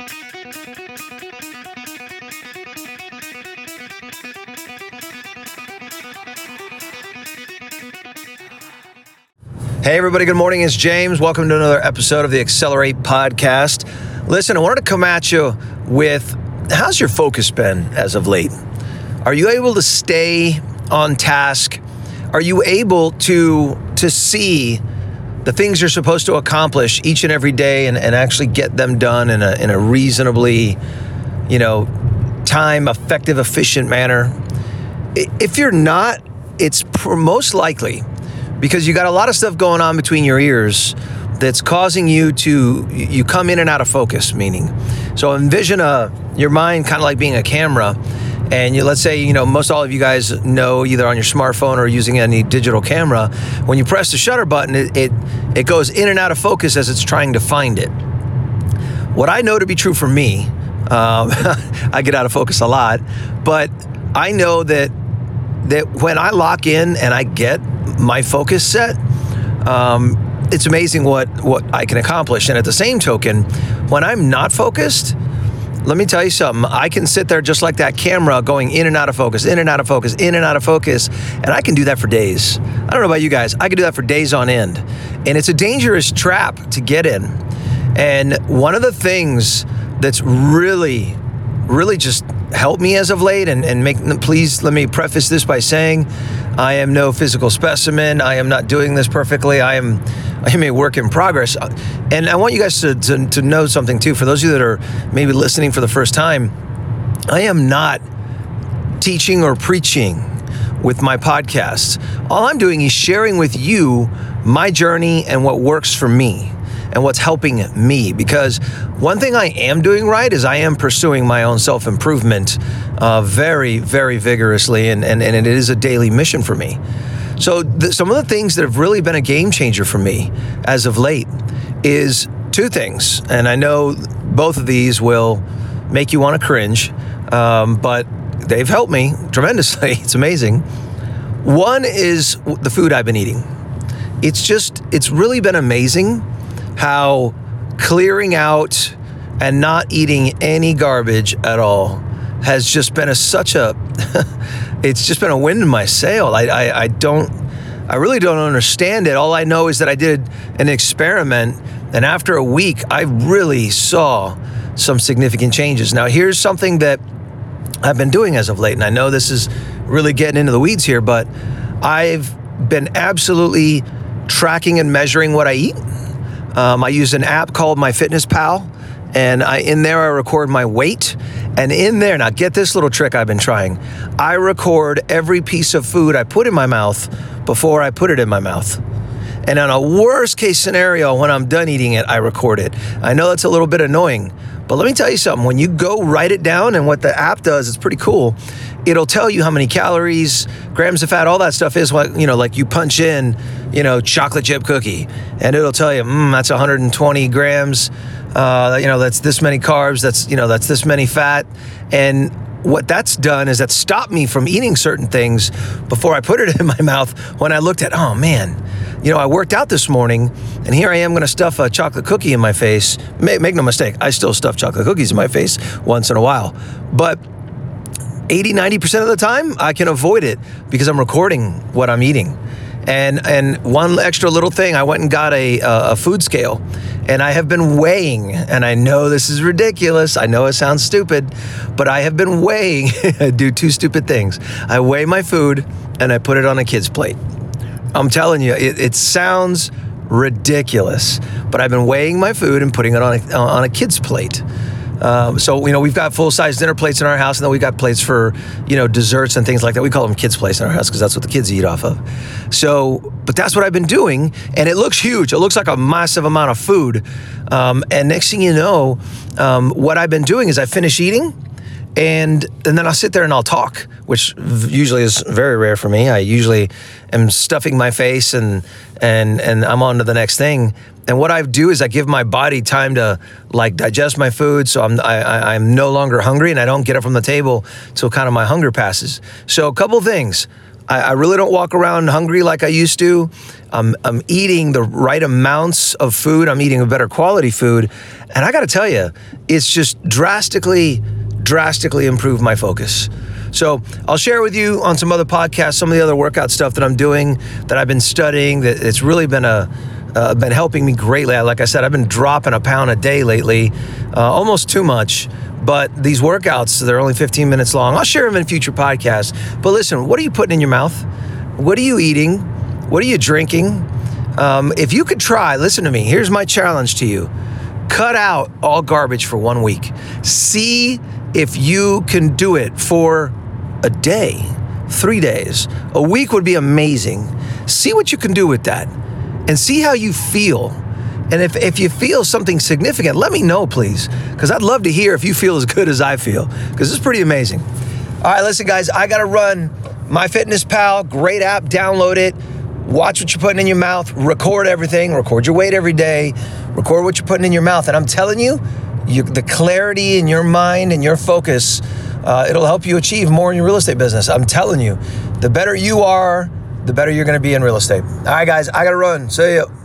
Hey, everybody, good morning. It's James. Welcome to another episode of the Accelerate Podcast. Listen, I wanted to come at you with how's your focus been as of late? Are you able to stay on task? Are you able to, to see the things you're supposed to accomplish each and every day and, and actually get them done in a, in a reasonably, you know, time effective, efficient manner? If you're not, it's most likely because you got a lot of stuff going on between your ears that's causing you to you come in and out of focus meaning so envision a your mind kind of like being a camera and you, let's say you know most all of you guys know either on your smartphone or using any digital camera when you press the shutter button it, it it goes in and out of focus as it's trying to find it what i know to be true for me um, i get out of focus a lot but i know that that when i lock in and i get my focus set, um, it's amazing what what I can accomplish. And at the same token, when I'm not focused, let me tell you something. I can sit there just like that camera going in and out of focus, in and out of focus, in and out of focus, and I can do that for days. I don't know about you guys. I can do that for days on end. And it's a dangerous trap to get in. And one of the things that's really really just helped me as of late and, and make please let me preface this by saying I am no physical specimen. I am not doing this perfectly. I am I am a work in progress. And I want you guys to, to, to know something too. For those of you that are maybe listening for the first time, I am not teaching or preaching with my podcast. All I'm doing is sharing with you my journey and what works for me and what's helping me. Because one thing I am doing right is I am pursuing my own self improvement uh, very, very vigorously, and, and, and it is a daily mission for me. So, the, some of the things that have really been a game changer for me as of late is two things. And I know both of these will make you want to cringe, um, but they've helped me tremendously. It's amazing. One is the food I've been eating. It's just, it's really been amazing how clearing out and not eating any garbage at all has just been a such a it's just been a wind in my sail. I, I, I don't I really don't understand it. All I know is that I did an experiment and after a week I really saw some significant changes. Now here's something that I've been doing as of late, and I know this is really getting into the weeds here, but I've been absolutely tracking and measuring what I eat. Um, I use an app called MyFitnessPal, and I, in there I record my weight. And in there, now get this little trick I've been trying. I record every piece of food I put in my mouth before I put it in my mouth. And on a worst case scenario, when I'm done eating it, I record it. I know that's a little bit annoying, but let me tell you something. When you go write it down, and what the app does, it's pretty cool. It'll tell you how many calories, grams of fat, all that stuff is. What you know, like you punch in, you know, chocolate chip cookie, and it'll tell you, mm, that's 120 grams. Uh, you know, that's this many carbs. That's you know, that's this many fat, and what that's done is that stopped me from eating certain things before I put it in my mouth when I looked at, oh man, you know, I worked out this morning and here I am going to stuff a chocolate cookie in my face. Make, make no mistake, I still stuff chocolate cookies in my face once in a while. But 80, 90% of the time, I can avoid it because I'm recording what I'm eating. And and one extra little thing, I went and got a, a food scale, and I have been weighing. And I know this is ridiculous. I know it sounds stupid, but I have been weighing. I do two stupid things. I weigh my food, and I put it on a kid's plate. I'm telling you, it, it sounds ridiculous, but I've been weighing my food and putting it on a, on a kid's plate. Um, so you know we've got full size dinner plates in our house, and then we've got plates for you know desserts and things like that. We call them kids' plates in our house because that's what the kids eat off of. So, but that's what I've been doing, and it looks huge. It looks like a massive amount of food. Um, and next thing you know, um, what I've been doing is I finish eating and and then I'll sit there and I'll talk, which usually is very rare for me. I usually am stuffing my face and and and I'm on to the next thing. And what I do is I give my body time to like digest my food, so I'm I, I'm no longer hungry, and I don't get up from the table till kind of my hunger passes. So a couple things. I, I really don't walk around hungry like I used to. I'm, I'm eating the right amounts of food. I'm eating a better quality food. And I got to tell you, it's just drastically, drastically improved my focus. So I'll share with you on some other podcasts some of the other workout stuff that I'm doing, that I've been studying. That it's really been a uh, been helping me greatly. Like I said, I've been dropping a pound a day lately, uh, almost too much. But these workouts, they're only 15 minutes long. I'll share them in future podcasts. But listen, what are you putting in your mouth? What are you eating? What are you drinking? Um, if you could try, listen to me. Here's my challenge to you cut out all garbage for one week. See if you can do it for a day, three days. A week would be amazing. See what you can do with that and see how you feel. And if, if you feel something significant, let me know, please, because I'd love to hear if you feel as good as I feel, because it's pretty amazing. All right, listen, guys, I got to run. MyFitnessPal, great app, download it. Watch what you're putting in your mouth, record everything, record your weight every day, record what you're putting in your mouth. And I'm telling you, you the clarity in your mind and your focus, uh, it'll help you achieve more in your real estate business. I'm telling you, the better you are, the better you're going to be in real estate. All right, guys, I got to run. See you.